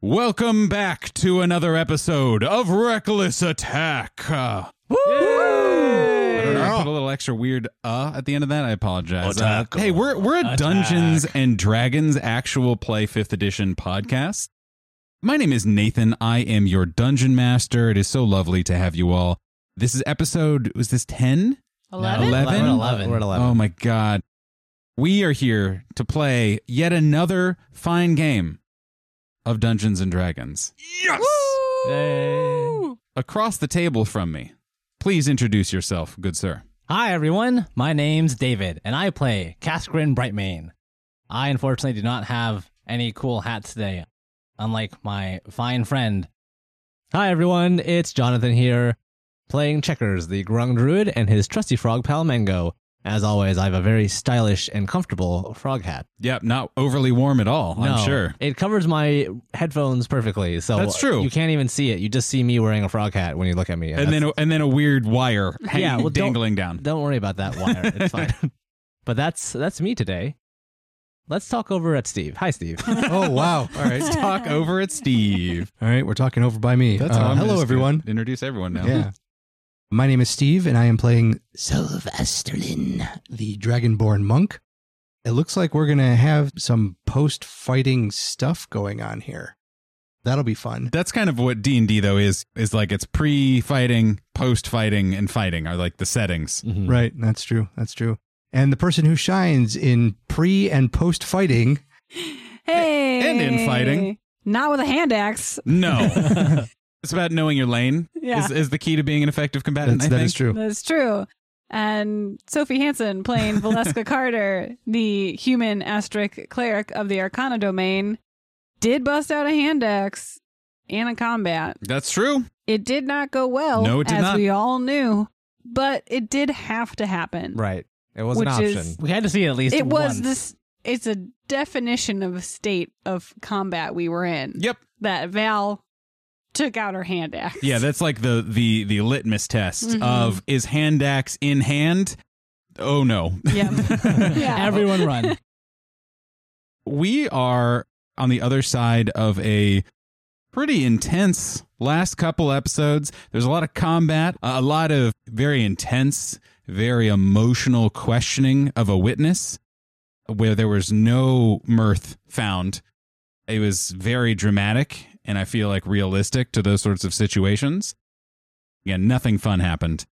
Welcome back to another episode of Reckless Attack. Uh, I don't know. I put a little extra weird uh at the end of that. I apologize. Uh, hey, we're we're a Attack. Dungeons and Dragons actual play 5th edition podcast. My name is Nathan. I am your dungeon master. It is so lovely to have you all. This is episode was this 10? 11? Eleven? We're at 11. We're at 11. Oh my god. We are here to play yet another fine game of Dungeons and Dragons. Yay. Across the table from me, please introduce yourself, good sir. Hi, everyone. My name's David, and I play Cascarin Brightmane. I unfortunately do not have any cool hats today, unlike my fine friend. Hi, everyone. It's Jonathan here, playing Checkers, the Grung Druid, and his trusty frog pal Mango. As always, I have a very stylish and comfortable frog hat. Yep, not overly warm at all, I'm sure. It covers my headphones perfectly, so That's true. You can't even see it. You just see me wearing a frog hat when you look at me. And then a, and then a weird wire hanging, Yeah, well, don't- dangling down. Don't worry about that wire. It's fine. but that's that's me today. Let's talk over at Steve. Hi, Steve. Oh wow! All right, Let's talk over at Steve. all right. We're talking over by me. That's Uh, hello, everyone. Introduce everyone now. Yeah, my name is Steve, and I am playing Sylvesterlin, the Dragonborn monk. It looks like we're gonna have some post-fighting stuff going on here. That'll be fun. That's kind of what D and D though is is like. It's pre-fighting, post-fighting, and fighting are like the settings. Mhm. Right. That's true. That's true. And the person who shines in pre and post fighting. Hey. And in fighting. Not with a hand axe. No, it's about knowing your lane. Yeah. Is, is the key to being an effective combatant. That's, I that think. is true. That's true. And Sophie Hansen playing Valeska Carter, the human asterisk cleric of the Arcana domain, did bust out a hand axe in a combat. That's true. It did not go well, No, it did as not. we all knew, but it did have to happen. Right. It was Which an option. is- We had to see it at least. It was once. this. It's a definition of a state of combat we were in. Yep. That Val took out her hand axe. Yeah, that's like the the the litmus test Mhm. of is hand axe in hand. Oh no. Yep. Yeah. Everyone run. we are on the other side of a pretty intense last couple episodes. There's a lot of combat, a lot of very intense, very emotional questioning of a witness where there was no mirth found. It was very dramatic and I feel like realistic to those sorts of situations. Yeah, nothing fun happened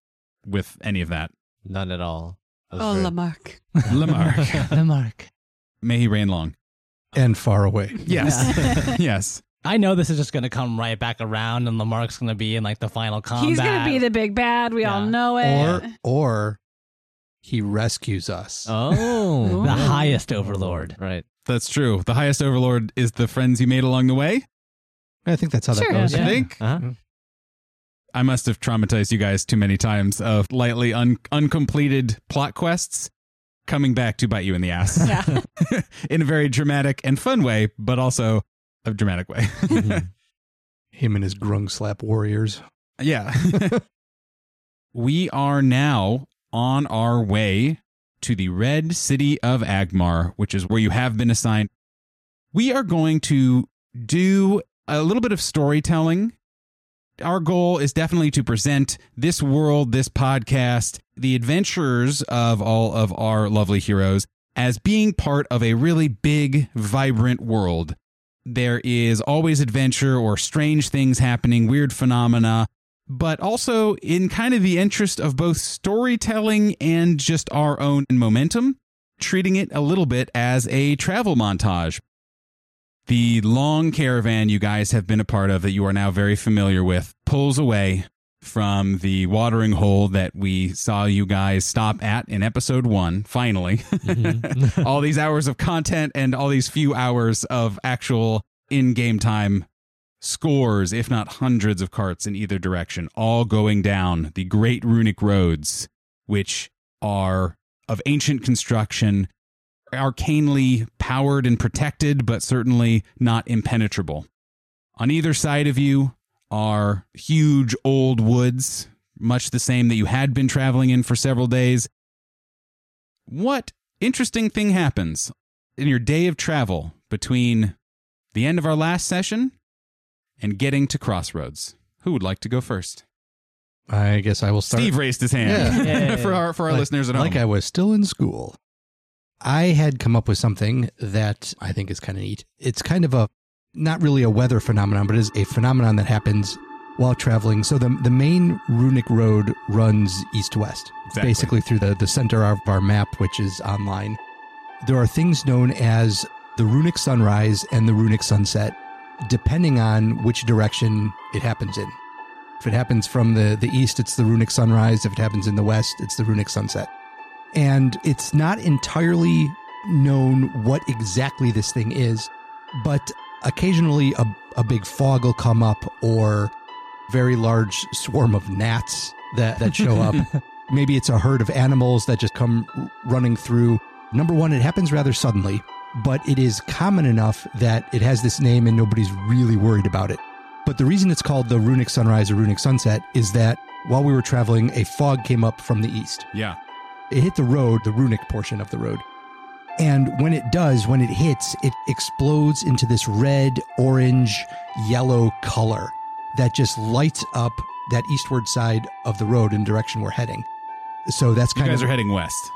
with any of that. None at all. Oh, very- Lamarck. Lamarck, Lamarck. may he reign long. And far away. Yes. yes. I know this is just going to come right back around, and Lamarck's going to be in like the final combat. He's gonna be the big bad. We all know it. Or or he rescues us. Oh. the highest overlord. Right. That's true. The highest overlord is the friends you made along the way. I think that's how Sure. that goes. I think Uh-huh. I must have traumatized you guys too many times of lightly un- uncompleted plot quests coming back to bite you in the ass yeah. in a very dramatic and fun way, but also a dramatic way. Mhm. Him and his grung slap warriors. yeah. we are now on our way to the Red City of Agmar, which is where you have been assigned. We are going to do a little bit of storytelling. Our goal is definitely to present this world, this podcast, the adventures of all of our lovely heroes as being part of a really big, vibrant world. There is always adventure or strange things happening, weird phenomena, but also in kind of the interest of both storytelling and just our own momentum, treating it a little bit as a travel montage. The long caravan you guys have been a part of that you are now very familiar with pulls away from the watering hole that we saw you guys stop at in episode one, finally. Mhm. all these hours of content and all these few hours of actual in game time scores, if not hundreds of carts in either direction, all going down the great runic roads, which are of ancient construction, arcanely powered and protected, but certainly not impenetrable. On either side of you are huge old woods, much the same that you had been traveling in for several days. What interesting thing happens in your day of travel between the end of our last session and getting to Crossroads? Who would like to go first? I guess I will start. Steve raised his hand Yeah. for our for our Like- listeners at home. like I was still in school. I had come up with something that I think is kind of neat. It's kind of a not really a weather phenomenon, but it is a phenomenon that happens while traveling. So the the main runic road runs east to west, Exactly. basically through the the center of our map, which is online. There are things known as the runic sunrise and the runic sunset, depending on which direction it happens in. If it happens from the, the east, it's the runic sunrise. If it happens in the west, it's the runic sunset. And it's not entirely known what exactly this thing is, but occasionally a, a big fog will come up or very large swarm of gnats that, that show up. Maybe it's a herd of animals that just come running through. Number one, it happens rather suddenly, but it is common enough that it has this name and nobody's really worried about it. But the reason it's called the runic sunrise or runic sunset is that while we were traveling, a fog came up from the east. yeah. It hit the road, the runic portion of the road. And when it does, when it hits, it explodes into this red, orange, yellow color that just lights up that eastward side of the road in the direction we're heading. So that's kind of You guys of guys are heading west.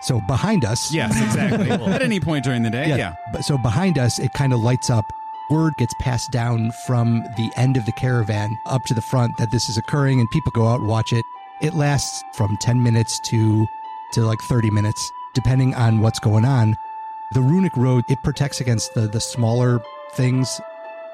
so behind us. Yes, exactly. At any point during the day. Yeah. But so behind us, it kind of lights up. Word gets passed down from the end of the caravan up to the front that this is occurring, and people go out and watch it. It lasts from 10 minutes to to like 30 minutes, depending on what's going on. The runic road it protects against the the smaller things,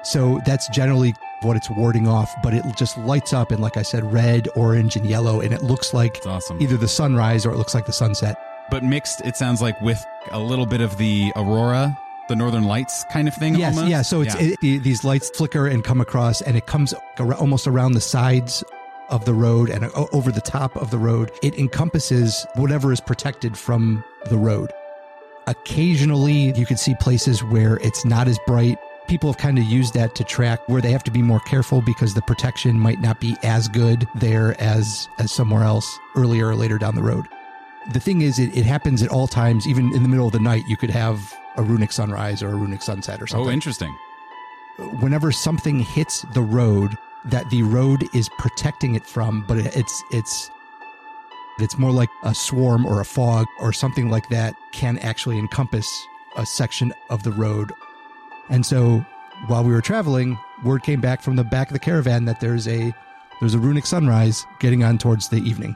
so that's generally what it's warding off. But it just lights up in, like I said, red, orange, and yellow, and it looks like awesome. either the sunrise or it looks like the sunset. But mixed, it sounds like with a little bit of the aurora, the northern lights kind of thing. Yes, almost. yeah. So it's It, the- these lights flicker and come across, and it comes almost around the sides of the road and over the top of the road. It encompasses whatever is protected from the road. Occasionally, you can see places where it's not as bright. People have kind of used that to track where they have to be more careful because the protection might not be as good there as as somewhere else earlier or later down the road. The thing is, it, it happens at all times. Even in the middle of the night, you could have a runic sunrise or a runic sunset or oh, something oh, interesting. whenever something hits the road that the road is protecting it from but it's it's it's more like a swarm or a fog or something like that can actually encompass a section of the road and so while we were traveling word came back from the back of the caravan that there's a there's a runic sunrise getting on towards the evening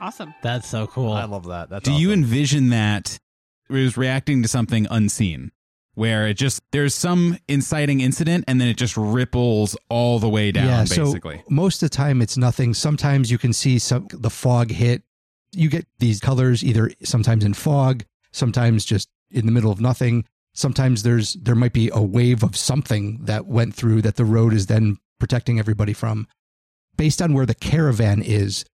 Awesome. That's so cool. I love that. That's Do you envision that it was reacting to something unseen? Where it just there's some inciting incident and then it just ripples all the way down, basically. So most of the time it's nothing. Sometimes you can see some the fog hit. You get these colors either sometimes in fog, sometimes just in the middle of nothing. Sometimes there's there might be a wave of something that went through that the road is then protecting everybody from. Based on where the caravan is,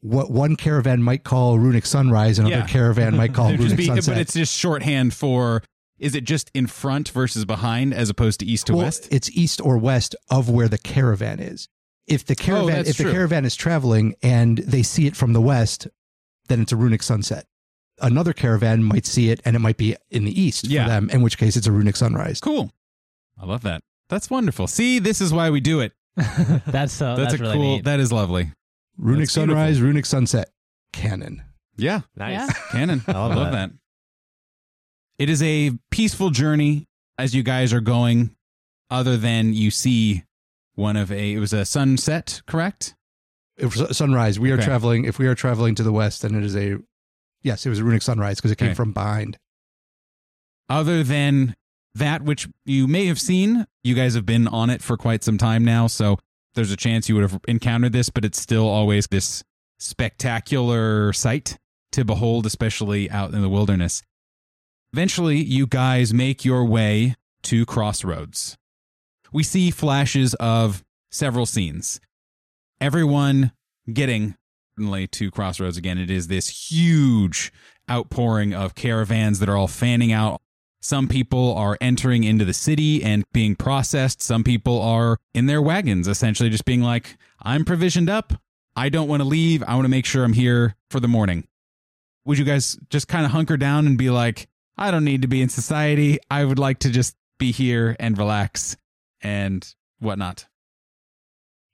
what one caravan might call runic sunrise, another Yeah. caravan might call runic be- sunset. but it's just shorthand for is it just in front versus behind as opposed to east to Well, west? It's east or west of where the caravan is. If the caravan Oh, that's if the caravan is traveling and they see it from the west, then it's a runic sunset. Another caravan might see it and it might be in the east Yeah. for them, in which case it's a runic sunrise. Cool. I love that. That's wonderful. See, this is why we do it. that's so. that's, That's, a really cool. neat. That is lovely. Runic That's beautiful. sunrise, runic sunset. Canon. Yeah, Nice. Yeah. canon. I love love, that. that. It is a peaceful journey as you guys are going. Other than you see one of a, it was a sunset, correct? It If sunrise, we are traveling. If we are traveling to the west, then it is a yes, it was a runic sunrise because it came Okay. from behind. Other than that, which you may have seen, you guys have been on it for quite some time now, so there's a chance you would have encountered this, but it's still always this spectacular sight to behold, especially out in the wilderness. Eventually, you guys make your way to Crossroads. We see flashes of several scenes. Everyone getting to Crossroads again, it is this huge outpouring of caravans that are all fanning out. Some people are entering into the city and being processed. Some people are in their wagons, essentially just being like, I'm provisioned up. I don't want to leave. I want to make sure I'm here for the morning. Would you guys just kind of hunker down and be like, I don't need to be in society. I would like to just be here and relax and whatnot.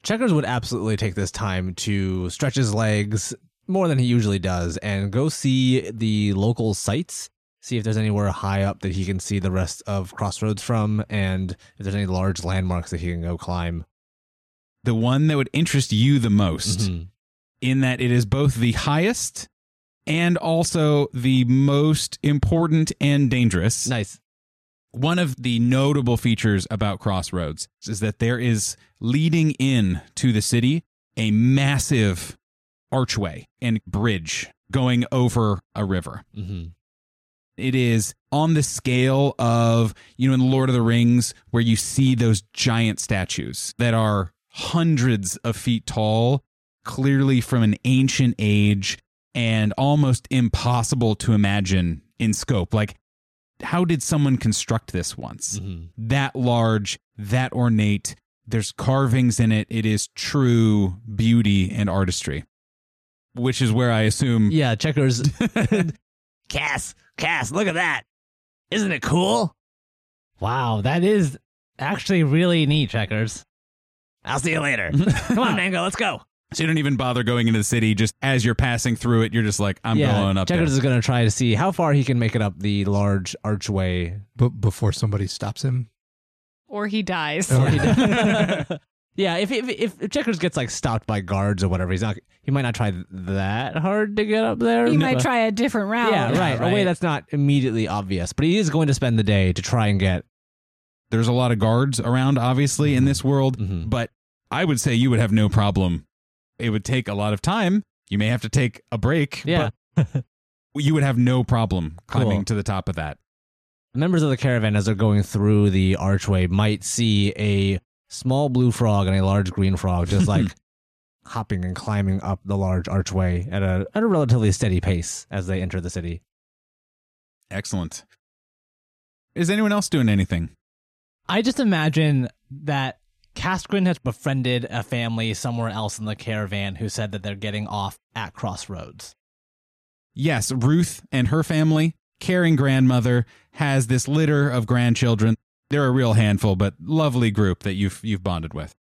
Checkers would absolutely take this time to stretch his legs more than he usually does and go see the local sites, see if there's anywhere high up that he can see the rest of Crossroads from, and if there's any large landmarks that he can go climb. The one that would interest you the most, Mhm. in that it is both the highest and also the most important and dangerous. Nice. One of the notable features about Crossroads is that there is leading in to the city a massive archway and bridge going over a river. hmm It is on the scale of, you know, in Lord of the Rings, where you see those giant statues that are hundreds of feet tall, clearly from an ancient age and almost impossible to imagine in scope. Like, how did someone construct this once? hmm That large, that ornate. There's carvings in it. It is true beauty and artistry, which is where I assume Yeah, Checkers. Cass, Cass, look at that. Isn't it cool? Wow, that is actually really neat, Checkers. I'll see you later. Come on, Mango, let's go. So you don't even bother going into the city. Just as you're passing through it, you're just like, I'm yeah, going up Checkers there. is going to try to see how far he can make it up the large archway. But before somebody stops him, Or he dies. Oh. yeah, if, if if if Checkers gets like stopped by guards or whatever, he's not. He might not try that hard to get up there. He might try a different route. Yeah, right. A way that's not immediately obvious, but he is going to spend the day to try and get. There's a lot of guards around, obviously, in this world, Mhm. but I would say you would have no problem. It would take a lot of time. You may have to take a break, Yeah. but you would have no problem climbing Cool. to the top of that. Members of the caravan, as they're going through the archway, might see a small blue frog and a large green frog just like hopping and climbing up the large archway at a at a relatively steady pace as they enter the city. Excellent. Is anyone else doing anything? I just imagine that Caskrin has befriended a family somewhere else in the caravan who said that they're getting off at Crossroads. Yes, Ruth and her family, caring grandmother, has this litter of grandchildren. They're a real handful, but lovely group that you've you've bonded with.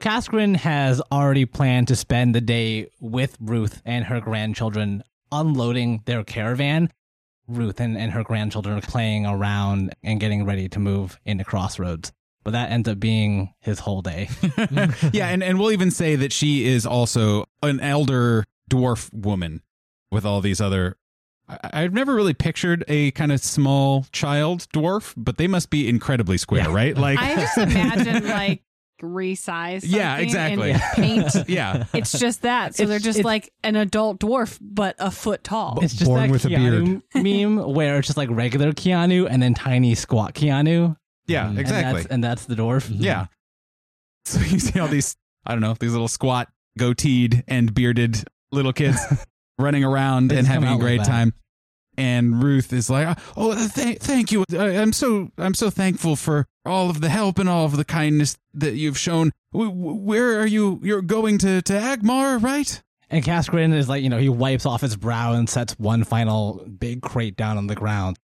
Caskrin has already planned to spend the day with Ruth and her grandchildren unloading their caravan. Ruth and, and her grandchildren are playing around and getting ready to move into Crossroads. But that ends up being his whole day. yeah, and, and we'll even say that she is also an elder dwarf woman with all these other. I, I've never really pictured a kind of small child dwarf, but they must be incredibly square, Yeah. right? Like, I just imagine like resize. Yeah, exactly. And paint. yeah, It's just that. So It's- they're just like an adult dwarf, but a foot tall. It's just Born that with a Keanu meme where it's just like regular Keanu and then tiny squat Keanu. Yeah, And And exactly. that's, and that's the dwarf. Yeah. So you see all these, I don't know, these little squat, goateed, and bearded little kids running around They and just come having a out great that. time. And Ruth is like, "Oh, uh, th- thank you. I- I'm so I'm so thankful for all of the help and all of the kindness that you've shown. W- w- Where are you? You're going to to Agmar, right? And Caskrin is like, you know, he wipes off his brow and sets one final big crate down on the ground.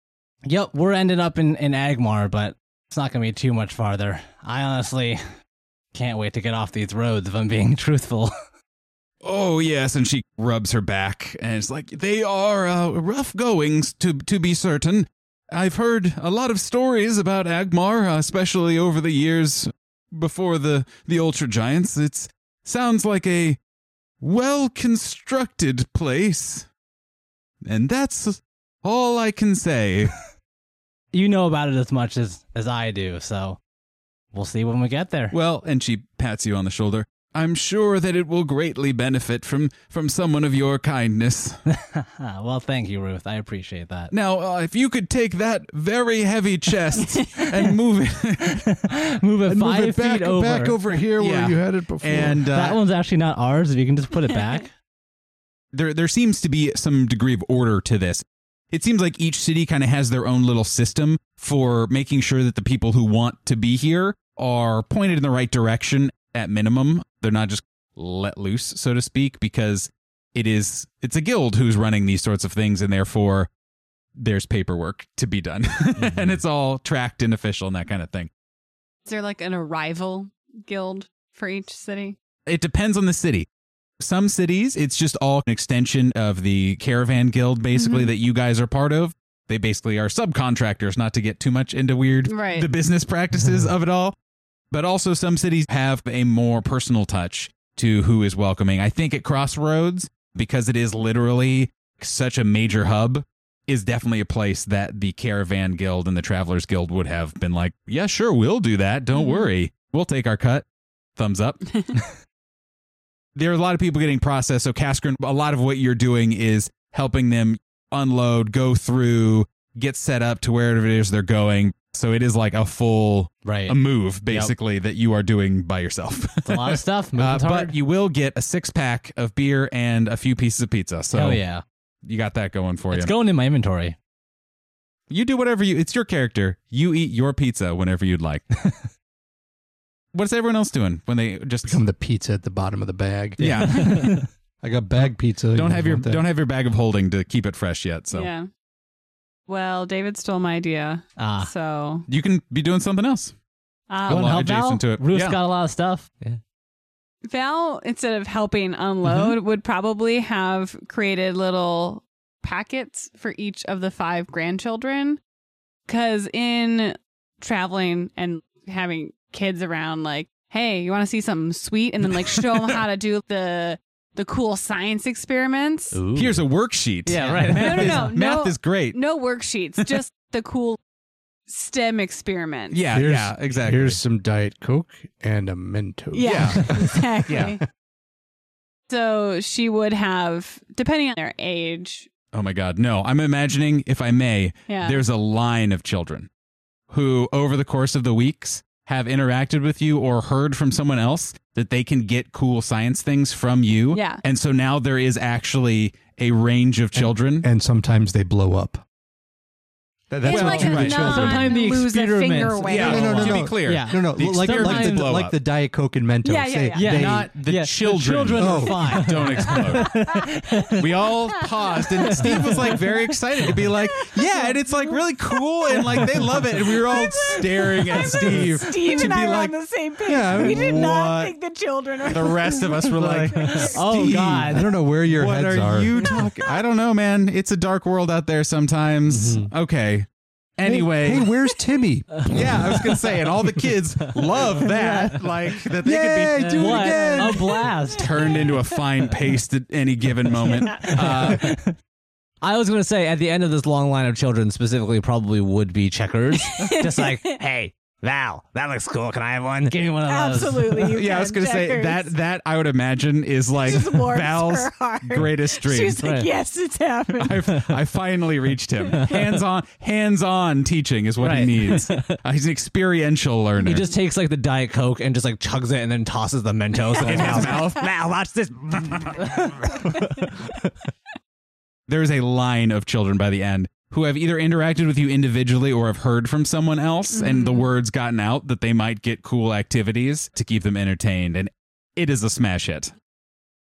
Yep, we're ending up in, in Agmar, but it's not going to be too much farther. I honestly can't wait to get off these roads if I'm being truthful. Oh yes, and she rubs her back, and it's like they are uh, rough goings to to be certain. I've heard a lot of stories about Agmar, uh, especially over the years before the the Ultra Giants. It sounds like a well constructed place, and that's all I can say. you know about it as much as, as I do, so we'll see when we get there. well, and she pats you on the shoulder. I'm sure that it will greatly benefit from from someone of your kindness. well, thank you, Ruth. I appreciate that. Now, uh, if you could take that very heavy chest and move it, move it five move it back, feet over. back over here Yeah. where you had it before. and uh, that one's actually not ours. If you can just put it back. there there seems to be some degree of order to this. It seems like each city kind of has their own little system for making sure that the people who want to be here are pointed in the right direction at minimum. They're not just let loose, so to speak, because it is it's a guild who's running these sorts of things and therefore there's paperwork to be done. Mm-hmm. and it's all tracked and official and that kind of thing. Is there like an arrival guild for each city? It depends on the city. Some cities, it's just all an extension of the caravan guild, basically, Mhm. that you guys are part of. They basically are subcontractors, not to get too much into weird Right. the business practices of it all. But also, some cities have a more personal touch to who is welcoming. I think at Crossroads, because it is literally such a major hub, is definitely a place that the Caravan Guild and the Travelers Guild would have been like, yeah, sure, we'll do that. Don't Mhm. worry. We'll take our cut. Thumbs up. there are a lot of people getting processed. So, Kaskrin, a lot of what you're doing is helping them unload, go through, get set up to wherever it is they're going. So, it is like a full Right. a move, basically, that you are doing by yourself. It's a lot of stuff. Uh, but you will get a six pack of beer and a few pieces of pizza. So, Hell yeah. you got that going for It's you. It's going in my inventory. You do whatever you. It's your character. You eat your pizza whenever you'd like. What's everyone else doing when they just Become the pizza at the bottom of the bag. yeah? I got bag pizza. don't You have your don't have your bag of holding to keep it fresh yet. So Yeah. Well, David stole my idea. Ah. So, you can be doing something else. uh, Go and Well, help adjacent Val. to it. Ruth's Yeah. got a lot of stuff. Yeah. Val, instead of helping unload, Mm-hmm. would probably have created little packets for each of the five grandchildren. Because in traveling and having kids around, like, hey, you want to see something sweet? And then, like, show them how to do the the cool science experiments. Ooh. Here's a worksheet. Yeah, right. Math, No, no, no, math no. is great. No worksheets, just the cool STEM experiments. Yeah, Here's- yeah, exactly. Here's some Diet Coke and a Mentos. Yeah, Yeah. exactly. Yeah. So she would have, depending on their age, oh my god, no! I'm imagining, if I may, yeah. there's a line of children who, over the course of the weeks, have interacted with you or heard from someone else that they can get cool science things from you. Yeah. And so now there is actually a range of children. And sometimes they blow up. That- in well, like a right. non Sometimes the lose a finger experiments- yeah, No, no, no, to be clear. Yeah. No, no, The like like the, like the Diet Coke and Mentos. Yeah, yeah, They- yeah. Yeah, they- not the Yeah, children. children Oh. are fine. don't explode. we all paused, and Steve was like very excited to be like, "Yeah," and it's like really cool, and like they love it, and we were all staring at Steve Steve to and be I were like, on the same page. Yeah, we did what? not think the children are. the rest of us were like, Oh, God. I don't know where your what heads are, What are. you talking? I don't know, man. It's a dark world out there sometimes. Mm-hmm. Okay. Hey- Anyway, hey, where's Timmy? yeah, I was gonna say, and all the kids love that, like that they Yay, could be do it what? again. A blast. turned into a fine paste at any given moment. Uh, I was going to say at the end of this long line of children, specifically, probably would be checkers. Just like, hey, Val, that looks cool. Can I have one? Give me one of those. Absolutely. You yeah, I was gonna say Checkers. that that I would imagine is like Just warms Val's her heart. greatest dream. She's like, Right. yes, it's happening. I've, I finally reached him. Hands on, hands on teaching is what he needs. Uh, he's an experiential learner. He just takes like the Diet Coke and just like chugs it and then tosses the Mentos in his mouth. Val, watch this. There's a line of children by the end who have either interacted with you individually or have heard from someone else, and the mm-hmm. word's gotten out that they might get cool activities to keep them entertained, and it is a smash hit.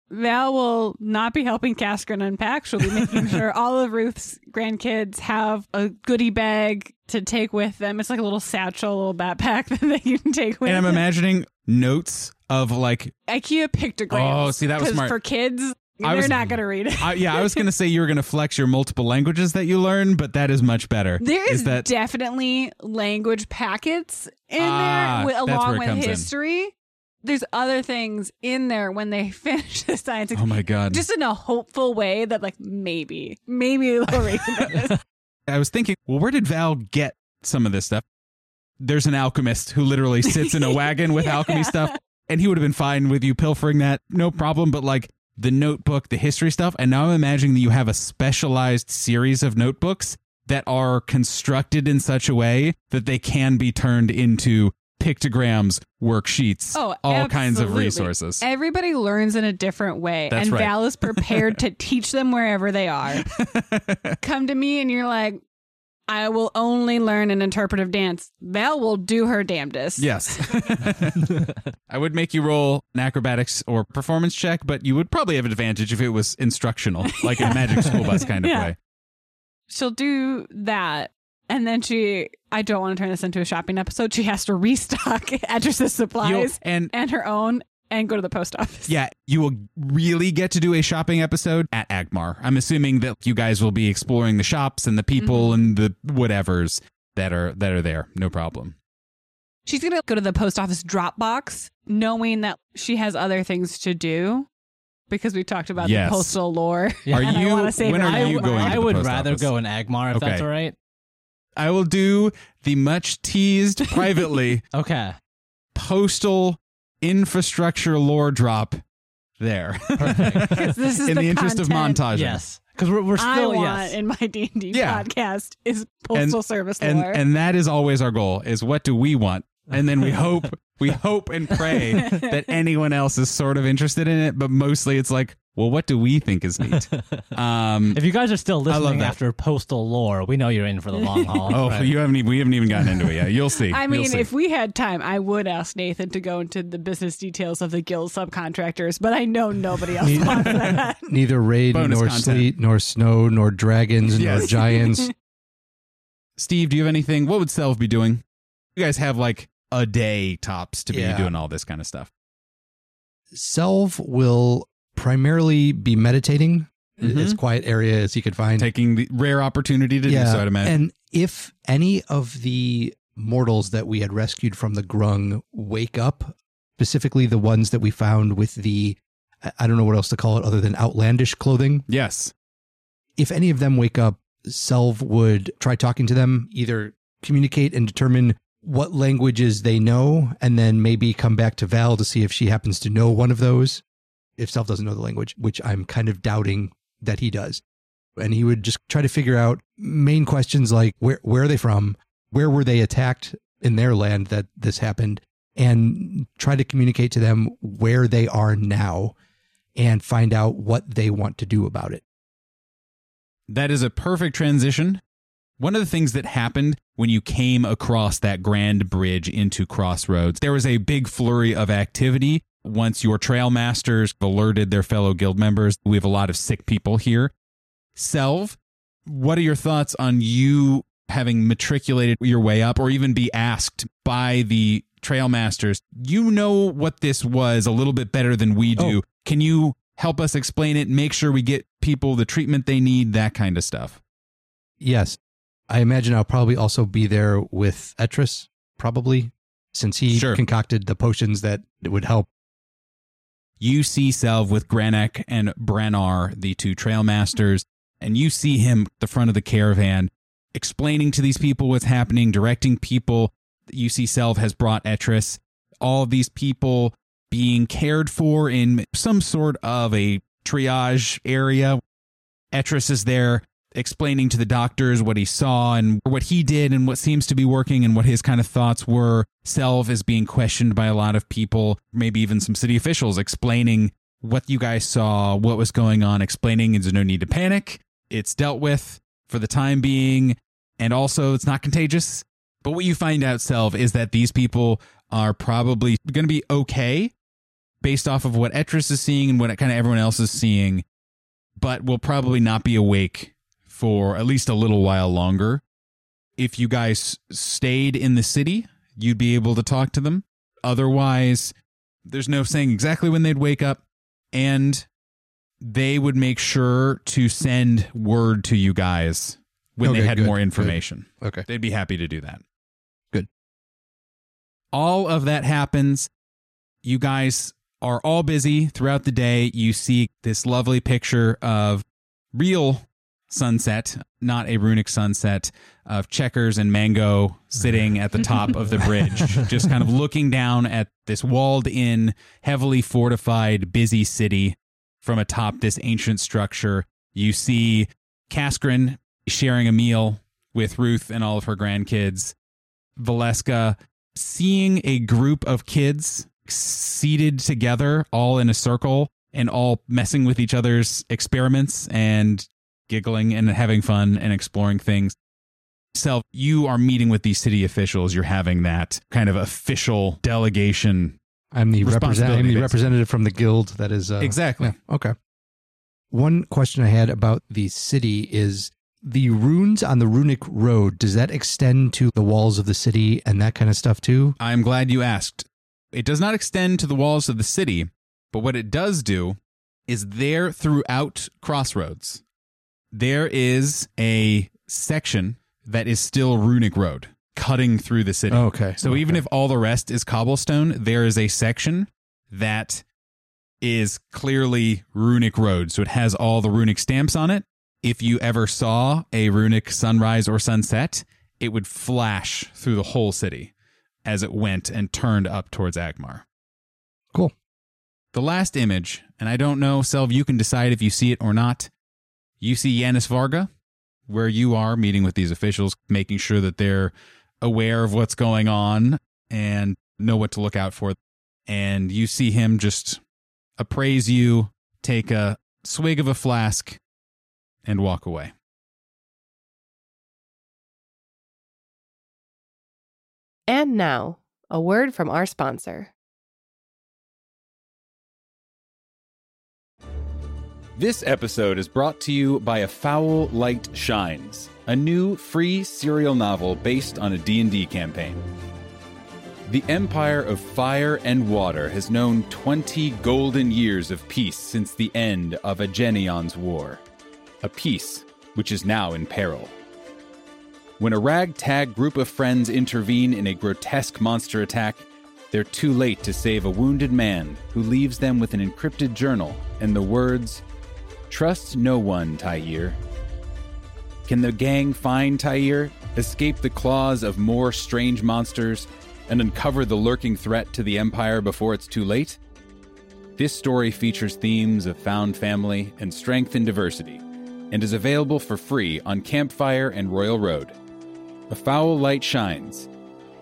Val will not be helping Kaskrin unpack. She'll be making sure all of Ruth's grandkids have a goodie bag to take with them. It's like a little satchel, a little backpack that they can take with And I'm imagining notes of like IKEA pictograms. Oh, see, that was smart. For kids, I they're was- not going to read it. I, yeah, I was going to say you were going to flex your multiple languages that you learn, but that is much better. There is, that definitely language packets in Ah, there with, along with comes in. history. There's other things in there when they finish the science. oh my god! just in a hopeful way that like maybe, maybe they'll read this. I was thinking, well, where did Val get some of this stuff? There's an alchemist who literally sits in a wagon with alchemy stuff, and he would have been fine with you pilfering that, no problem. But like the notebook, the history stuff, and now I'm imagining that you have a specialized series of notebooks that are constructed in such a way that they can be turned into pictograms, worksheets, Oh, all kinds of resources. Everybody learns in a different way, That's and right. Val is prepared to teach them wherever they are. Come to me, and you're like, "I will only learn an interpretive dance." Val will do her damnedest. Yes. I would make you roll an acrobatics or performance check, but you would probably have an advantage if it was instructional, like in a magic school bus kind of Yeah. way. she'll do that, and then she. I don't want to turn this into a shopping episode. She has to restock Etris's You'll- supplies and and her own, and go to the post office. yeah, you will really get to do a shopping episode at Agmar. I'm assuming that you guys will be exploring the shops and the people mm-hmm. and the whatevers that are that are there. No problem. She's gonna go to the post office drop box, knowing that she has other things to do. Because we talked about Yes. the postal lore. Yeah. Are and I you- wanna save when it are for you Agmar. going to I the would post rather office? go in Agmar if Okay. that's all right. I will do the much teased privately Okay. postal infrastructure lore drop there. 'Cause this is in the, the interest of montage. Yes. Because we're, we're I still, want yes. in my D and D podcast is postal service and lore. and that is always our goal is what do we want and then we hope we hope and pray that anyone else is sort of interested in it but mostly it's like well what do we think is neat um If you guys are still listening after postal lore, we know you're in for the long haul. oh Right. you haven't even, we haven't even gotten into it yet you'll see I mean, see. if we had time, I would ask Nathan to go into the business details of the guild subcontractors, but I know nobody else wants that. Neither rain, Bonus nor content. sleet, nor snow, nor dragons, nor giants. steve do you have anything what would Selv be doing you guys have like a day tops to be Yeah. doing all this kind of stuff Selv will primarily be meditating Mhm. as quiet area as he could find. taking the rare opportunity to do so i'd imagine And if any of the mortals that we had rescued from the grung wake up, specifically the ones that we found with the, I don't know what else to call it other than outlandish clothing, yes if any of them wake up, Selv would try talking to them, either communicate and determine what languages they know, and then maybe come back to Val to see if she happens to know one of those. If Selv doesn't know the language, which I'm kind of doubting that he does. And he would just try to figure out main questions like where where are they from? Where were they attacked in their land that this happened? And try to communicate to them where they are now and find out what they want to do about it. That is a perfect transition. One of the things that happened when you came across that grand bridge into Crossroads, there was a big flurry of activity. Once your trail masters alerted their fellow guild members, we have a lot of sick people here. Selv, what are your thoughts on you having matriculated your way up or even be asked by the trail masters? You know what this was a little bit better than we do. Oh. Can you help us explain it, make sure we get people the treatment they need, that kind of stuff? Yes. I imagine I'll probably also be there with Etris, probably, since he Sure. concocted the potions that would help. You see Selv with Granek and Brannar, the two trailmasters, and you see him at the front of the caravan explaining to these people what's happening, directing people. You see Selv has brought Etris. All these people being cared for in some sort of a triage area. Etris is there explaining to the doctors what he saw and what he did and what seems to be working and what his kind of thoughts were. Selv is being questioned by a lot of people, maybe even some city officials, explaining what you guys saw, what was going on, explaining there's no need to panic. It's dealt with for the time being, and also it's not contagious. But what you find out, Selv, is that these people are probably going to be okay based off of what Etris is seeing and what kind of everyone else is seeing, but will probably not be awake for at least a little while longer. If you guys stayed in the city, you'd be able to talk to them. Otherwise, there's no saying exactly when they'd wake up, and they would make sure to send word to you guys when they had good, more good. information. Okay. They'd be happy to do that. Good. All of that happens. You guys are all busy throughout the day. You see this lovely picture of real sunset, not a runic sunset, of checkers and mango sitting at the top of the bridge, just kind of looking down at this walled in, heavily fortified, busy city from atop this ancient structure. You see Kaskrin sharing a meal with Ruth and all of her grandkids. Valeska seeing a group of kids seated together, all in a circle, and all messing with each other's experiments and giggling and having fun and exploring things. Selv, you are meeting with these city officials. You're having that kind of official delegation. I'm the, represent- I'm the representative from the guild that is. Uh, exactly. yeah, okay. One question I had about the city is the runes on the runic road, does that extend to the walls of the city and that kind of stuff too? I'm glad you asked. It does not extend to the walls of the city, but what it does do is there throughout Crossroads, there is a section that is still runic road cutting through the city. Okay. So even if all the rest is cobblestone, there is a section that is clearly runic road. So it has all the runic stamps on it. If you ever saw a runic sunrise or sunset, it would flash through the whole city as it went and turned up towards Agmar. Cool. The last image, and I don't know, Selv, you can decide if you see it or not. You see Yanis Varga, where you are meeting with these officials, making sure that they're aware of what's going on and know what to look out for. And you see him just appraise you, take a swig of a flask, and walk away. And now, a word from our sponsor. This episode is brought to you by A Foul Light Shines, a new free serial novel based on a D&D campaign. The Empire of Fire and Water has known 20 golden years of peace since the end of Agenion's War, a peace which is now in peril. When a ragtag group of friends intervene in a grotesque monster attack, they're too late to save a wounded man who leaves them with an encrypted journal and the words, Trust no one, Tyir. Can the gang find Tyir, escape the claws of more strange monsters, and uncover the lurking threat to the Empire before it's too late? This story features themes of found family and strength in diversity, and is available for free on Campfire and Royal Road. A foul light shines.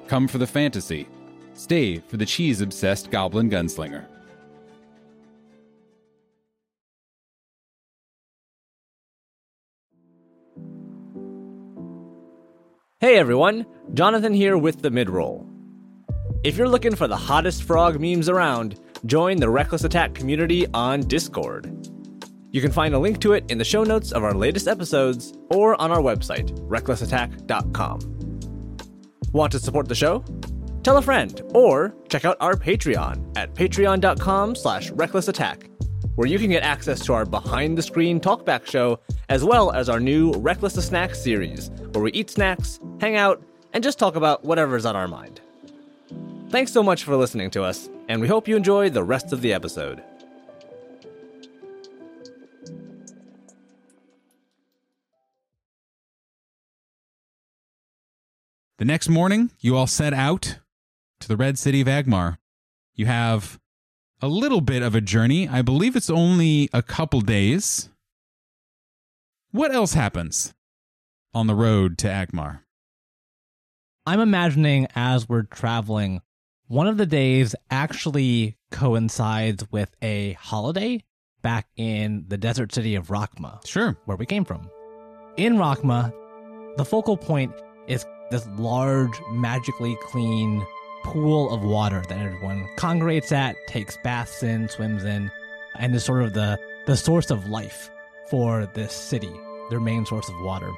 Come for the fantasy. Stay for the cheese obsessed goblin gunslinger. Hey everyone, Jonathan here with the midroll. If you're looking for the hottest frog memes around, join the Reckless Attack community on Discord. You can find a link to it in the show notes of our latest episodes or on our website, recklessattack.com. Want to support the show? Tell a friend or check out our Patreon at patreon.com slash recklessattack, where you can get access to our behind-the-screen talkback show as well as our new Reckless to Snack series, where we eat snacks, hang out, and just talk about whatever's on our mind. Thanks so much for listening to us, and we hope you enjoy the rest of the episode. The next morning, you all set out to the red city of Agmar. You have a little bit of a journey. I believe it's only a couple days. What else happens on the road to Agmar? I'm imagining as we're traveling, one of the days actually coincides with a holiday back in the desert city of Rakma, Sure. where we came from. In Rakma, the focal point is this large, magically clean pool of water that everyone congregates at, takes baths in, swims in, and is sort of the, the source of life for this city, their main source of water.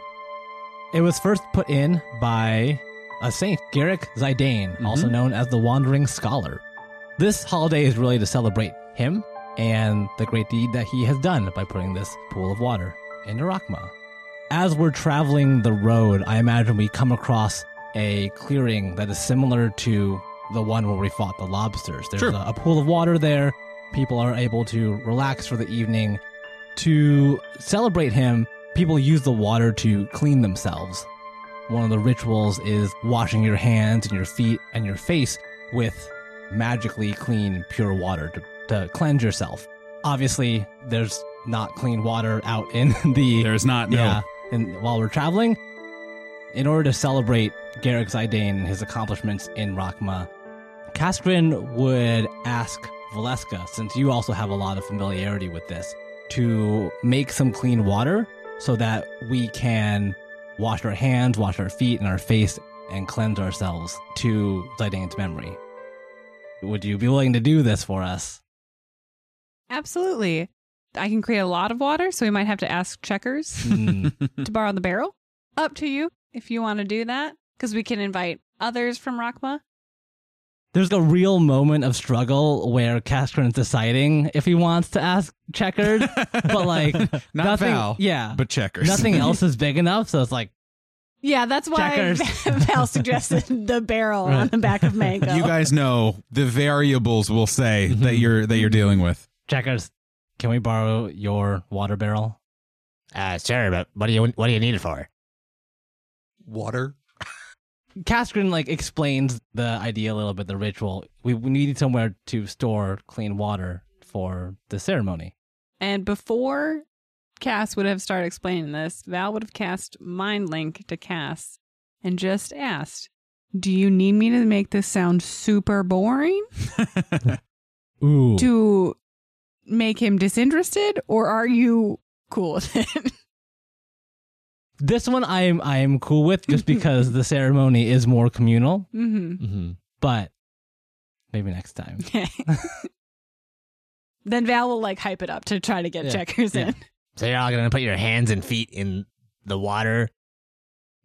It was first put in by a saint, Garrick Zidane, mm-hmm. also known as the Wandering Scholar. This holiday is really to celebrate him and the great deed that he has done by putting this pool of water into Rakma. As we're traveling the road, I imagine we come across a clearing that is similar to the one where we fought the lobsters. There's Sure. a, a pool of water there. People are able to relax for the evening. To celebrate him, people use the water to clean themselves. One of the rituals is washing your hands and your feet and your face with magically clean, pure water to, to cleanse yourself. Obviously, there's not clean water out in the There's not, no. yeah. And while we're traveling, In order to celebrate Garrick Zidane and his accomplishments in Rakma, Kaskrin would ask Valeska, since you also have a lot of familiarity with this, to make some clean water so that we can wash our hands, wash our feet and our face, and cleanse ourselves to Zidane's memory. Would you be willing to do this for us? Absolutely. I can create a lot of water, so we might have to ask checkers Hmm. to borrow the barrel. Up to you if you want to do that, because we can invite others from Rakma. There's a real moment of struggle where Kaskrin's deciding if he wants to ask checkers, but like Not nothing, Val, yeah, but checkers. nothing else is big enough. So it's like Yeah, that's why Checkers. Val suggested the barrel on the back of Mango. You guys know the variables will say Mm-hmm. that you're that you're dealing with. checkers. Can we borrow your water barrel? Uh, sure, but what do you what do you need it for? Water. Kaskrin like explains the idea a little bit, the ritual. We, we need somewhere to store clean water for the ceremony. And before Cass would have started explaining this, Val would have cast Mind Link to Cass and just asked, Do you need me to make this sound super boring Ooh. to make him disinterested, or are you cool with it? This one I'm I'm cool with just because the ceremony is more communal, hmm Mm-hmm. but maybe next time. Then Val will like hype it up to try to get Yeah. checkers Yeah. in. So you're all gonna put your hands and feet in the water,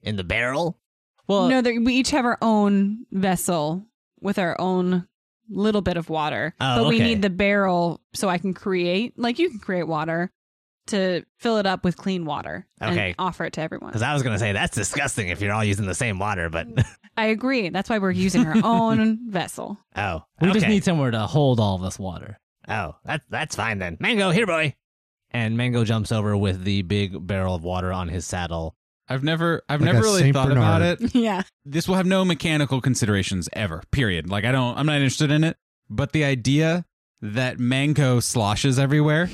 in the barrel. Well, no, we each have our own vessel with our own little bit of water. Oh, but we need the barrel so I can create, like you can create water to fill it up with clean water Okay. and offer it to everyone. Because I was gonna say that's disgusting if you're all using the same water, but I agree. That's why we're using our own vessel. oh, we okay. just need somewhere to hold all this water. oh, that's that's fine then. Mango, here, boy. And Mango jumps over with the big barrel of water on his saddle. I've never I've Like never really Saint thought about it. yeah. This will have no mechanical considerations ever. Period. Like I don't I'm not interested in it. But the idea that mango sloshes everywhere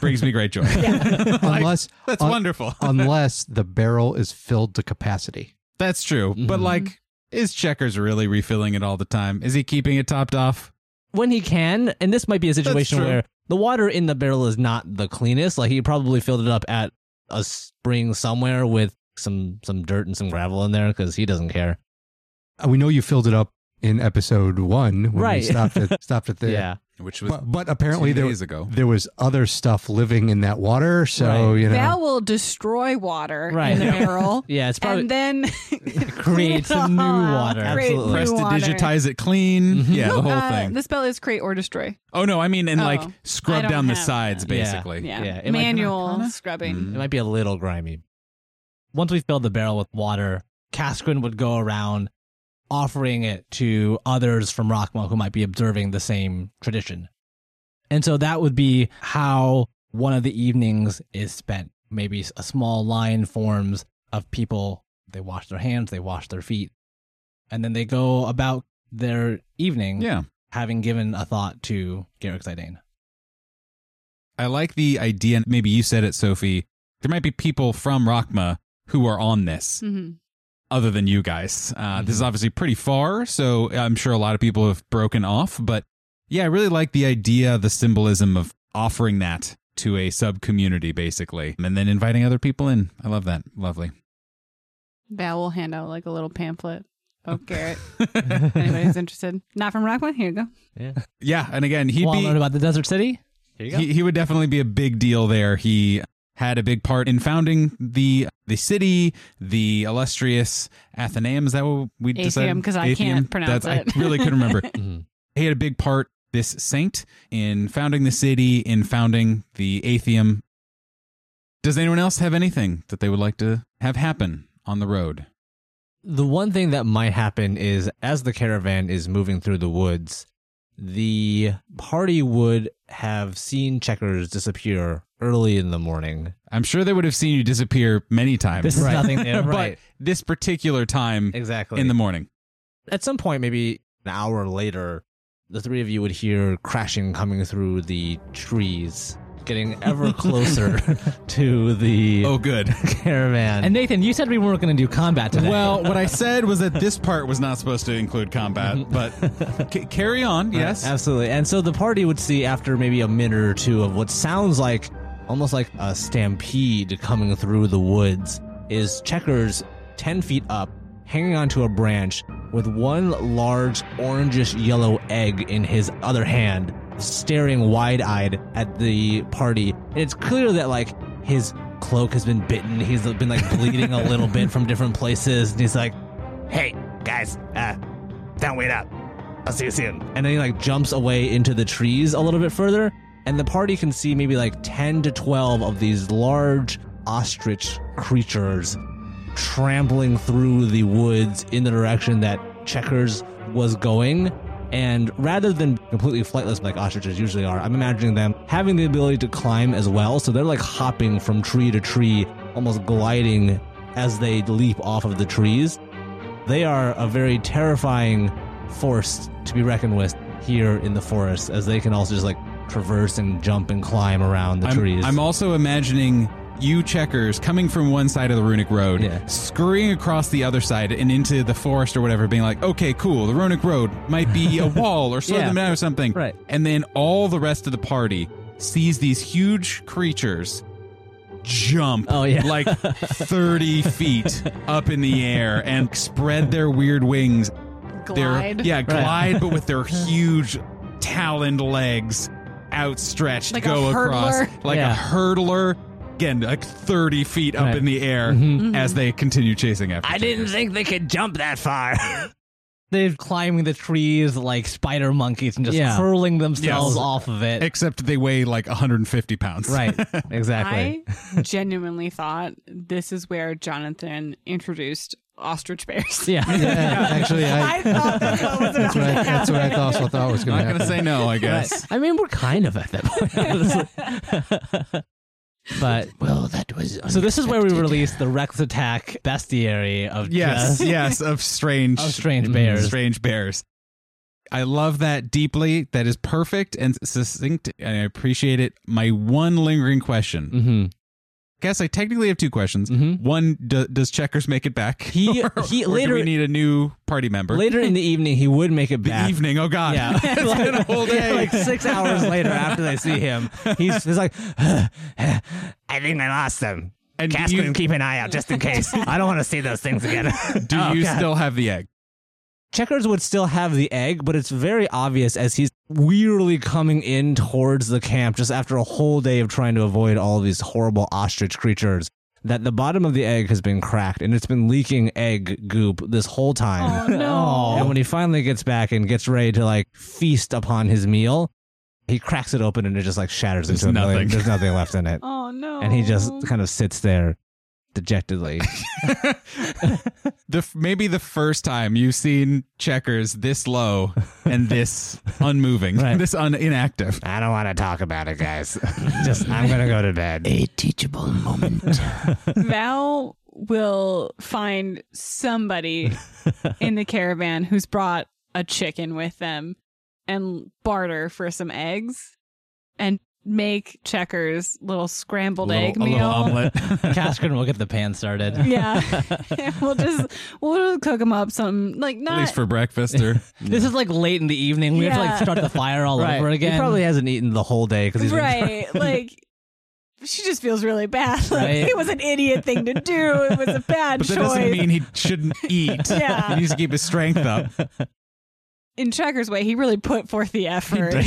brings me great joy. Like, Unless that's un- wonderful. unless the barrel is filled to capacity. That's true. But Mhm. like is Checkers really refilling it all the time? Is he keeping it topped off? When he can, and this might be a situation where the water in the barrel is not the cleanest. Like he probably filled it up at a spring somewhere with some some dirt and some gravel in there because he doesn't care. We know you filled it up in episode one when Right. we stopped at stopped at the yeah. Which was But, but apparently two there ago. there was other stuff living in that water, so Right. you know. Val will destroy water Right. in the barrel. Yeah, it's probably and then Create some new water. Create Absolutely. Press to digitize it clean. Mhm. Yeah, No, the whole uh, thing. The spell is create or destroy. oh no, I mean and Oh. like scrub down the sides that. Basically. Yeah. Yeah, it might- Manual kinda- scrubbing. Mm. It might be a little grimy. Once we filled the barrel with water, Kaskrin would go around offering it to others from Rockmall who might be observing the same tradition. And so that would be how one of the evenings is spent. Maybe a small line forms of people. They wash their hands, they wash their feet, and then they go about their evening Yeah. having given a thought to Garrick Zidane. I like the idea. Maybe you said it, Sophie. There might be people from Rockma who are on this, hmm other than you guys. Uh, This is obviously pretty far, so I'm sure a lot of people have broken off. But yeah, I really like the idea, the symbolism of offering that to a sub community, basically, and then inviting other people in. I love that. Lovely. Val will hand out like a little pamphlet of Garrett. Anybody who's interested. Not from Rockwood? Here you go. Yeah, yeah, and again, he'd Want be about the Desert City? Here you go. he, he would definitely be a big deal there. He had a big part in founding the the city, the illustrious Athenaeum. Is that what we Atheum, decided? 'cause I can't pronounce That's- it. I really couldn't remember. Mhm. he had a big part, this saint, in founding the city, in founding the Atheum. Does anyone else have anything that they would like to have happen on the road? The one thing that might happen is as the caravan is moving through the woods, the party would have seen Checkers disappear early in the morning. I'm sure they would have seen you disappear many times. This is nothing new, but right. this particular time Exactly. in the morning. At some point, maybe an hour later, the three of you would hear crashing coming through the trees. getting ever closer to the Oh, good. caravan. And Nathan, you said we weren't going to do combat today. Well, what I said was that this part was not supposed to include combat, mhm. but c- carry on. Yes. Absolutely. And so the party would see after maybe a minute or two of what sounds like almost like a stampede coming through the woods is Checkers 10 feet up, hanging onto a branch with one large orangish yellow egg in his other hand, staring wide eyed at the party. And it's clear that like his cloak has been bitten. He's been like bleeding a little bit from different places. And he's like, hey, guys, uh, don't wait up. I'll see you soon. And then he like jumps away into the trees a little bit further, and the party can see maybe like 10 to 12 of these large ostrich creatures trampling through the woods in the direction that Checkers was going. And rather than completely flightless like ostriches usually are, I'm imagining them having the ability to climb as well. So they're like hopping from tree to tree, almost gliding as they leap off of the trees. They are a very terrifying force to be reckoned with here in the forest, as they can also just like traverse and jump and climb around the I'm, trees. I'm also imagining you checkers coming from one side of the runic road, Yeah. scurrying across the other side and into the forest or whatever, being like, okay, cool, the runic road might be a wall or slow Yeah. them down or something. Right. And then all the rest of the party sees these huge creatures jump Oh, yeah. like 30 feet up in the air and spread their weird wings Glide. Their, yeah, glide, but with their huge taloned legs outstretched, Like a go across hurdler? like Yeah. a hurdler. Again, like 30 feet up Right. in the air Mm-hmm. as they continue chasing after. I didn't think they could jump that far. they're climbing the trees like spider monkeys and just Yeah. hurling themselves Yes. off of it. Except they weigh like 150 pounds. right, exactly. I genuinely thought this is where Jonathan introduced ostrich bears. yeah. Yeah, actually, I, I thought that's what was that's what I, about that's what I happen. also thought was going Not to going to say no, I guess. I mean, we're kind of at that point. but Well, that was So this is where we unexpected. release the Reckless Attack bestiary of Yes, just- yes, of strange, of strange bears. strange bears. I love that deeply. That is perfect and succinct, and I appreciate it. My one lingering question. hmm Guess I technically have two questions. Mhm. One, do, does Checkers make it back? He- or, he- or do later- we need a new party member? later in the evening, he would make it the back. evening. Oh God, Yeah. it's been a whole day. like six hours later after they see him, he's, he's like, I think I lost them. And Casper you- can keep an eye out just in case. I don't want to see those things again. Do Oh, you God. still have the egg? Checkers would still have the egg, but it's very obvious as he's wearily coming in towards the camp just after a whole day of trying to avoid all these horrible ostrich creatures that the bottom of the egg has been cracked and it's been leaking egg goop this whole time. Oh no. And when he finally gets back and gets ready to like feast upon his meal, he cracks it open and it just like shatters There's into a million. nothing. There's nothing left in it. Oh no. And he just kind of sits there dejectedly. The maybe the first time you've seen Checkers this low and this unmoving, Right. this un- inactive. I don't want to talk about it, guys. just I'm gonna go to bed. a teachable moment. Val will find somebody in the caravan who's brought a chicken with them and barter for some eggs and make checkers little scrambled A little- egg a little meal. omelet. Kaskrin will get the pan started. Yeah. we'll just we'll just cook them up some like At least for breakfast or This is like late in the evening. We have to like start the fire all over again. He probably hasn't eaten the whole day because he's right like she just feels really bad. Like Right. it was an idiot thing to do. It was a bad But that choice. doesn't mean he shouldn't eat. Yeah. He needs to keep his strength up. In Checkers' way, he really put forth the effort.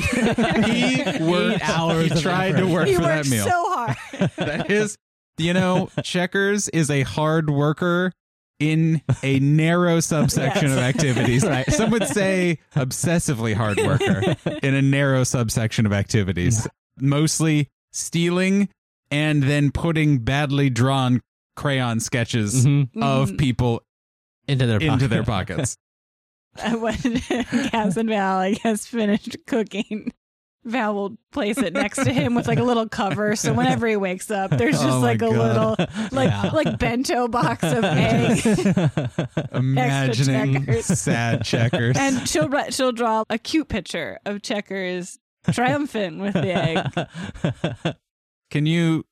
He worked hours He of tried effort. to work he for that worked meal. so hard. that is, you know, Checkers is a hard worker in a narrow subsection of activities. Right. Some would say obsessively hard worker in a narrow subsection of activities, mostly stealing and then putting badly drawn crayon sketches Mhm. of Mhm. people into their into pocket. their pockets. when Cass and Val, I guess, finished cooking, Val will place it next to him with like a little cover. So whenever he wakes up, there's just Oh my like a God. little, like Yeah. like bento box of eggs. Imagining checkers. sad checkers. and she'll she'll draw a cute picture of Checkers triumphant with the egg. Can you,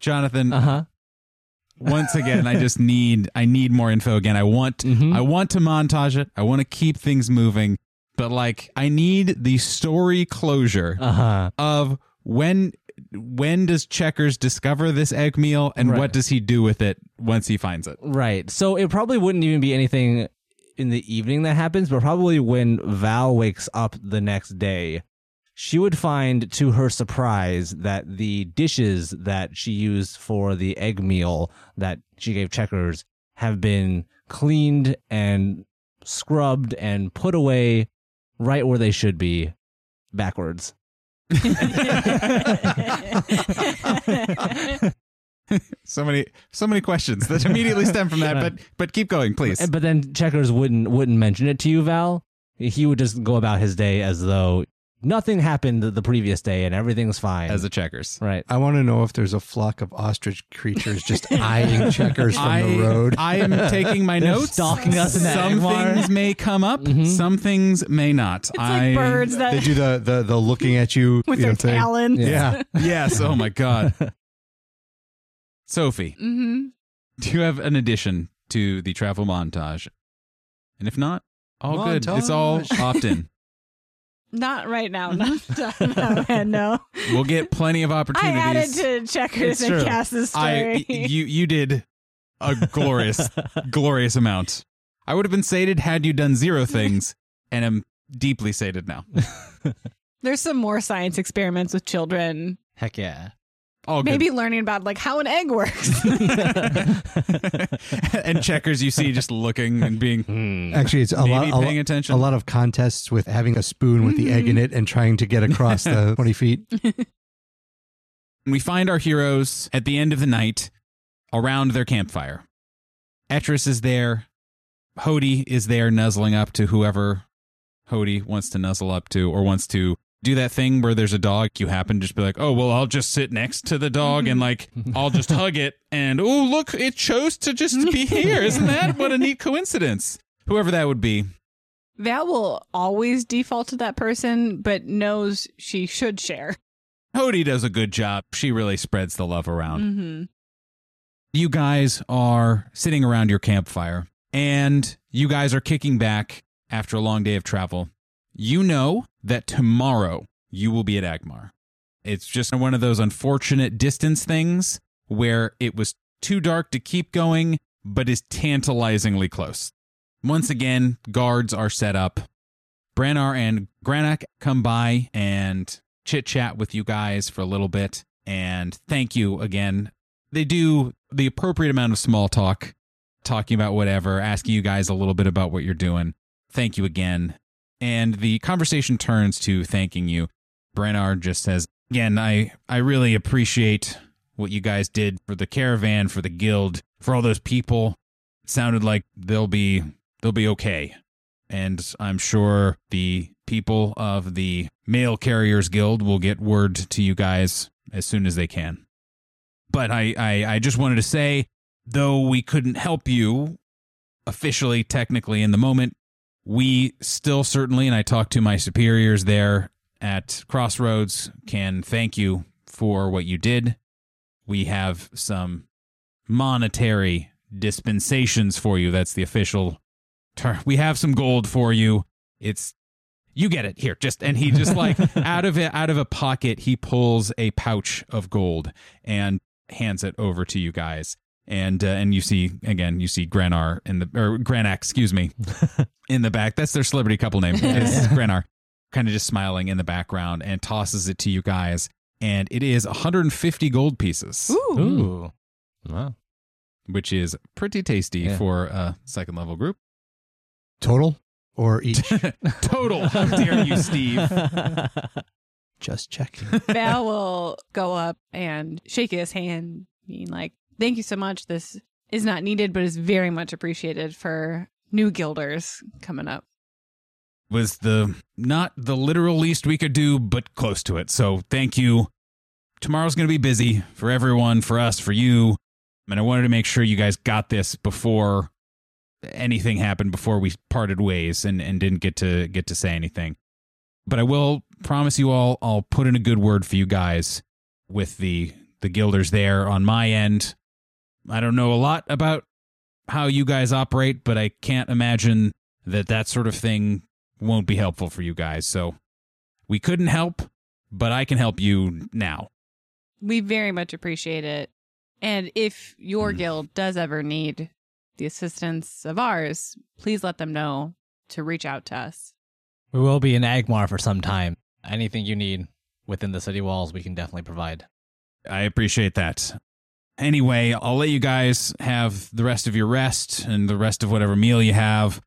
Jonathan? Uh huh. Once again, I just need I need more info. Again, I want Mhm. I want to montage it. I want to keep things moving, but like I need the story closure Uh huh. of when when does Checkers discover this egg meal and Right. what does he do with it once he finds it? Right. So it probably wouldn't even be anything in the evening that happens, but probably when Val wakes up the next day, she would find to her surprise that the dishes that she used for the egg meal that she gave Checkers have been cleaned and scrubbed and put away right where they should be backwards. So many so many questions that immediately stem from that, but but keep going, please. But then Checkers wouldn't wouldn't mention it to you, Val. He would just go about his day as though nothing happened the previous day and everything's fine. As a Checkers. right. I want to know if there's a flock of ostrich creatures just eyeing checkers from I, the road. I am taking my They're notes. stalking us in Some Agmar. things may come up, Mhm. some things may not. It's I, like birds that they do the, the the looking at you with you their know, thing. talons. Yeah. Yes. Oh my God. Sophie, hmm do you have an addition to the travel montage? And if not, all good. It's all Montage. opt in. Not right now. Mm-hmm. Not, not no, no. We'll get plenty of opportunities. I opportunities. added to checkers It's and true. Cass's I story. you you did a glorious glorious amount. I would have been sated had you done zero things, and am deeply sated now. There's some more science experiments with children. Heck yeah. All good. Maybe learning about like how an egg works. and checkers you see just looking and being Hmm. Actually, it's a lot, maybe a, paying lo- attention. a lot of contests with having a spoon with the egg in it and trying to get across the 20 feet. We find our heroes at the end of the night around their campfire. Etris is there. Hody is there nuzzling up to whoever Hody wants to nuzzle up to or wants to do that thing where there's a dog. You happen to just be like, oh, well, I'll just sit next to the dog and like, I'll just hug it. And oh, look, it chose to just be here. Isn't that what a neat coincidence? Whoever that would be. Val will always default to that person, but knows she should share. Hody does a good job. She really spreads the love around. Mm-hmm. you guys are sitting around your campfire and you guys are kicking back after a long day of travel. You know that tomorrow you will be at Agmar. It's just one of those unfortunate distance things where it was too dark to keep going, but is tantalizingly close. Once again, guards are set up. Brannar and Granak come by and chit chat with you guys for a little bit. And thank you again they do the appropriate amount of small talk, talking about whatever, asking you guys a little bit about what you're doing. Thank you again. And the conversation turns to thanking you. Brannar just says, Again, I, I really appreciate what you guys did for the caravan, for the guild, for all those people. It sounded like they'll be they'll be okay. And I'm sure the people of the Mail Carriers Guild will get word to you guys as soon as they can but I, I I just wanted to say, though we couldn't help you officially, technically in the moment, we still certainly, and I talked to my superiors there at Crossroads, can thank you for what you did. We have some monetary dispensations for you. That's the official term. We have some gold for you. It's you get it here. Just and he just like out of it out of a pocket, he pulls a pouch of gold and hands it over to you guys. And uh, and you see again, you see Granar in the or Granak, excuse me, in the back. That's their celebrity couple name. It's Granar, kind of just smiling in the background and tosses it to you guys. And it is 150 gold pieces, Ooh. Wow. which is pretty tasty Yeah. for a second level group. Total or each? Total. How dare you, Steve? Just checking. Val will go up and shake his hand, being like, Thank you so much. This is not needed, but is very much appreciated for new guilders coming up. was the not the literal least we could do, but close to it. So thank you. Tomorrow's going to be busy for everyone, for us, for you. And I wanted to make sure you guys got this before anything happened, before we parted ways and, and didn't get to get to say anything. But I will promise you all, I'll put in a good word for you guys with the the guilders there on my end. I don't know a lot about how you guys operate, but I can't imagine that that sort of thing won't be helpful for you guys. So we couldn't help, but I can help you now. We very much appreciate it. And if your Mm. guild does ever need the assistance of ours, please let them know to reach out to us. We will be in Agmar for some time. Anything you need within the city walls, we can definitely provide. I appreciate that. Anyway, I'll let you guys have the rest of your rest and the rest of whatever meal you have.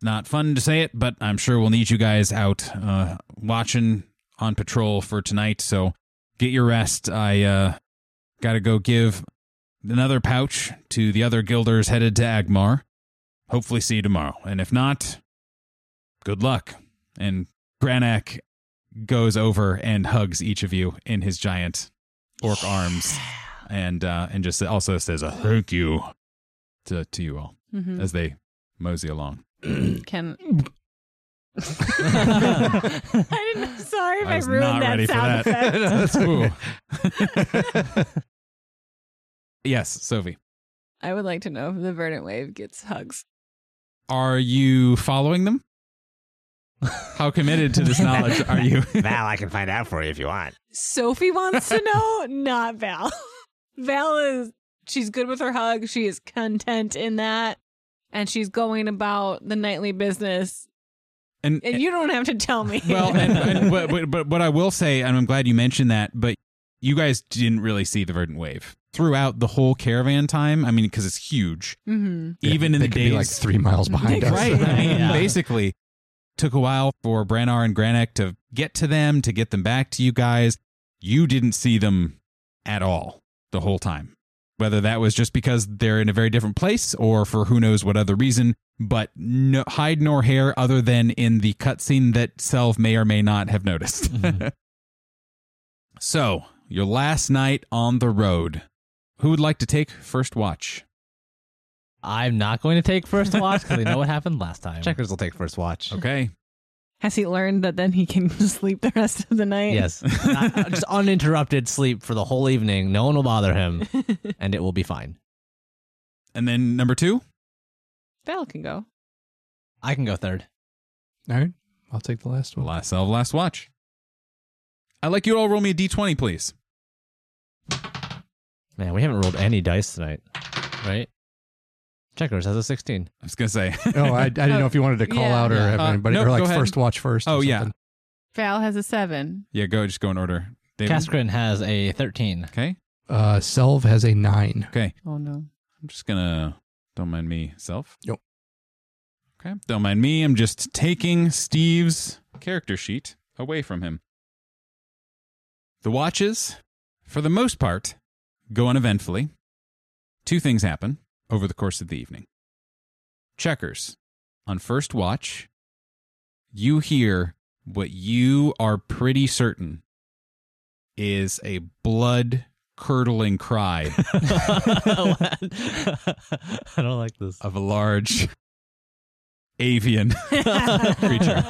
Not fun to say it, but I'm sure we'll need you guys out uh, watching on patrol for tonight. So get your rest. I uh, got to go give another pouch to the other guilders headed to Agmar. Hopefully, see you tomorrow. And if not, good luck. And Granak goes over and hugs each of you in his giant orc arms and uh, and just also says a thank you to to you all Mhm. as they mosey along. Can I didn't. Sorry if I I, ruined not that ready for sound that. effect. Ooh. yes, Sophie. I would like to know if the verdant wave gets hugs. Are you following them? How committed to this knowledge are you? Val, I can find out for you if you want. Sophie wants to know, not Val. Val is she's good with her hug. She is content in that, and she's going about the nightly business. And, And you don't have to tell me. well, and, and but, but but what I will say, and I'm glad you mentioned that, but you guys didn't really see the verdant wave throughout the whole caravan time. I mean, because it's huge. hmm Even in they the could days, be like three miles behind us. right? I mean, Yeah. basically, took a while for Brannar and Granak to get to them, to get them back to you guys. You didn't see them at all the whole time. Whether that was just because they're in a very different place or for who knows what other reason, but no, hide nor hair other than in the cutscene that Selv may or may not have noticed. Mm-hmm. so, your last night on the road. Who would like to take first watch? I'm not going to take first watch because I know what happened last time. Checkers will take first watch. Okay. Has he learned that then he can sleep the rest of the night? Yes. Not- uh, just uninterrupted sleep for the whole evening. No one will bother him, and it will be fine. And then number two? Val can go. I can go third. All right. I'll take the last one. Last Selv, last watch. I'd like you to all roll me a d20, please. Man, we haven't rolled any dice tonight, right? Checkers has a 16. I was going to say. Oh, I, I didn't know if you wanted to call Yeah. out or Yeah. have Uh, anybody no, or like go ahead. first watch first. or Oh, yeah. something. Val has a seven. yeah, go. Just go in order. David? Kaskrin has a 13. Okay. Uh, Selv has a nine. Okay. Oh no. I'm just going to. Don't mind me, Selv. Yep. Okay. Don't mind me. I'm just taking Steve's character sheet away from him. The watches, for the most part, go uneventfully. Two things happen over the course of the evening. Checkers, on first watch, you hear what you are pretty certain is a blood curdling cry I don't like this. of a large avian creature.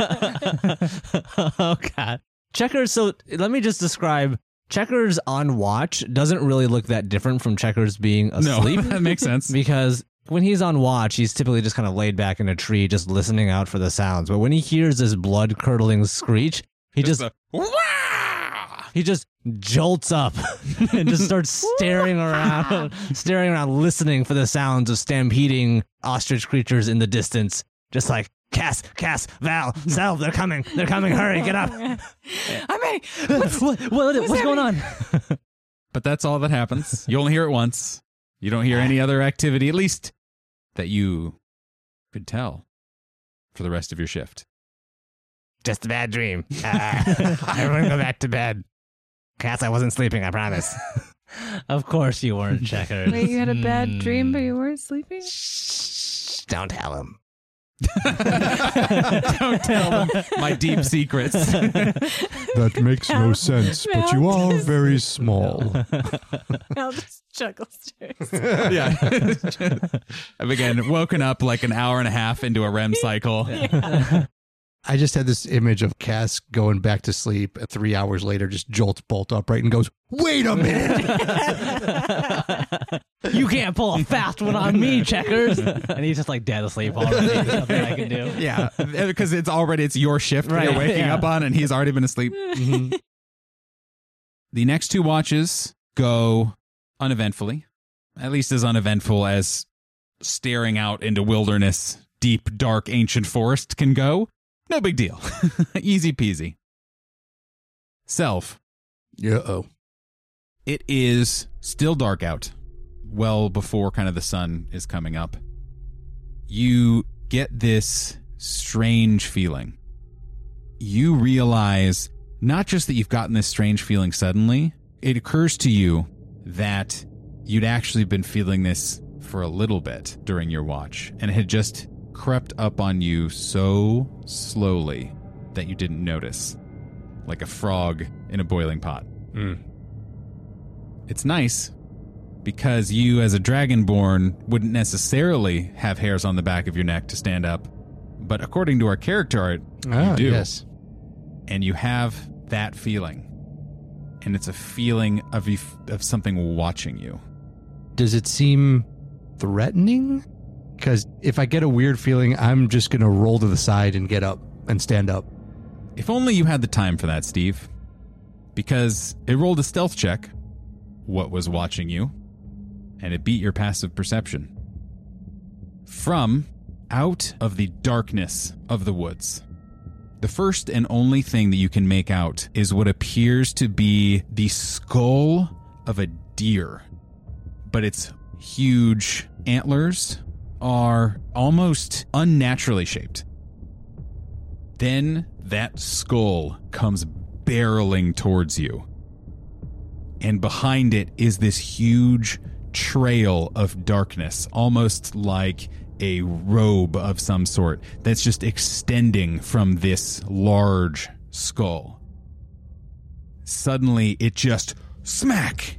oh god. Checkers so let me just describe Checkers on watch doesn't really look that different from Checkers being asleep. No, that makes sense. because when he's on watch, he's typically just kind of laid back in a tree just listening out for the sounds. But when he hears this blood-curdling screech, he just, a, he just jolts up and just starts staring around, staring around listening for the sounds of stampeding ostrich creatures in the distance. Just like Cass, Cass, Val, Selv, they're coming, they're coming, hurry, get up. I'm ready. what, what, what's, going on? But that's all that happens. You only hear it once. You don't hear any other activity, at least that you could tell for the rest of your shift. Just a bad dream. Uh, everyone go back to bed. Cass, I wasn't sleeping, I promise. Of course you weren't checkers. Wait, you had a bad Hmm. dream, but you weren't sleeping? Shh, don't tell him. Don't tell them my deep secrets. That makes no sense, but you are very small. Val just chuckles to herself. yeah. I've again woken up like an hour and a half into a REM cycle. I just had this image of Cass going back to sleep and three hours later just jolts bolt upright and goes, Wait a minute. you can't pull a fast one on me, checkers. And he's just like dead asleep already. There's nothing I can do. Yeah, because it's already it's your shift that Right, you're waking yeah. up on, and he's already been asleep. Mhm. The next two watches go uneventfully, at least as uneventful as staring out into wilderness, deep, dark, ancient forest can go. No big deal. Easy peasy. Selv, Yeah. Oh. it is still dark out, well before kind of the sun is coming up. You get this strange feeling. You realize not just that you've gotten this strange feeling suddenly, it occurs to you that you'd actually been feeling this for a little bit during your watch and it had just crept up on you so slowly that you didn't notice, like a frog in a boiling pot. Mm. It's nice because you, as a dragonborn, wouldn't necessarily have hairs on the back of your neck to stand up. But according to our character art, Ah, do. Yes. and you have that feeling. And it's a feeling of, of something watching you. Does it seem threatening? Because if I get a weird feeling, I'm just going to roll to the side and get up and stand up. If only you had the time for that, Steve. Because it rolled a stealth check, what was watching you, and it beat your passive perception. From out of the darkness of the woods, the first and only thing that you can make out is what appears to be the skull of a deer. But its huge antlers are almost unnaturally shaped. Then that skull comes barreling towards you. And behind it is this huge trail of darkness, almost like a robe of some sort that's just extending from this large skull. Suddenly, it just smack!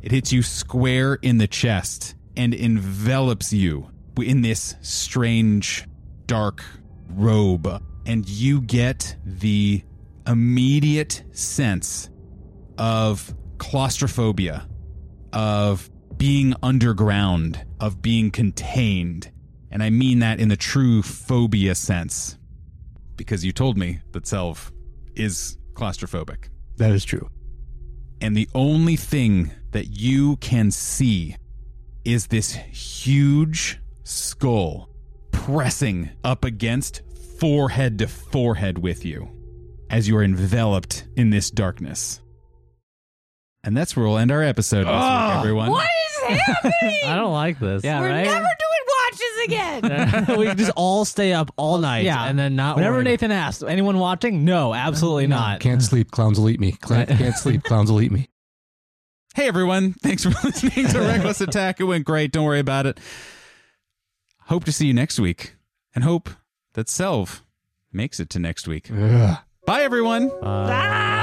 It hits you square in the chest and envelops you in this strange, dark robe. And you get the immediate sense of claustrophobia, of being underground, of being contained. And I mean that in the true phobia sense. Because you told me that Selv is claustrophobic. That is true. And the only thing that you can see is this huge skull pressing up against forehead to forehead with you as you are enveloped in this darkness. And that's where we'll end our episode this week, ah! everyone. What is happening? I don't like this. Yeah, We're right? never doing watches again. we can just all stay up all night Yeah. and then not Whenever worry. Nathan asks, anyone watching? No, absolutely not. Can't sleep. Clowns will eat me. Cla- Can't sleep. Clowns will eat me. Hey, everyone. Thanks for listening to Reckless Attack. It went great. Don't worry about it. Hope to see you next week and hope that Selv makes it to next week. Ugh. Bye, everyone. Uh,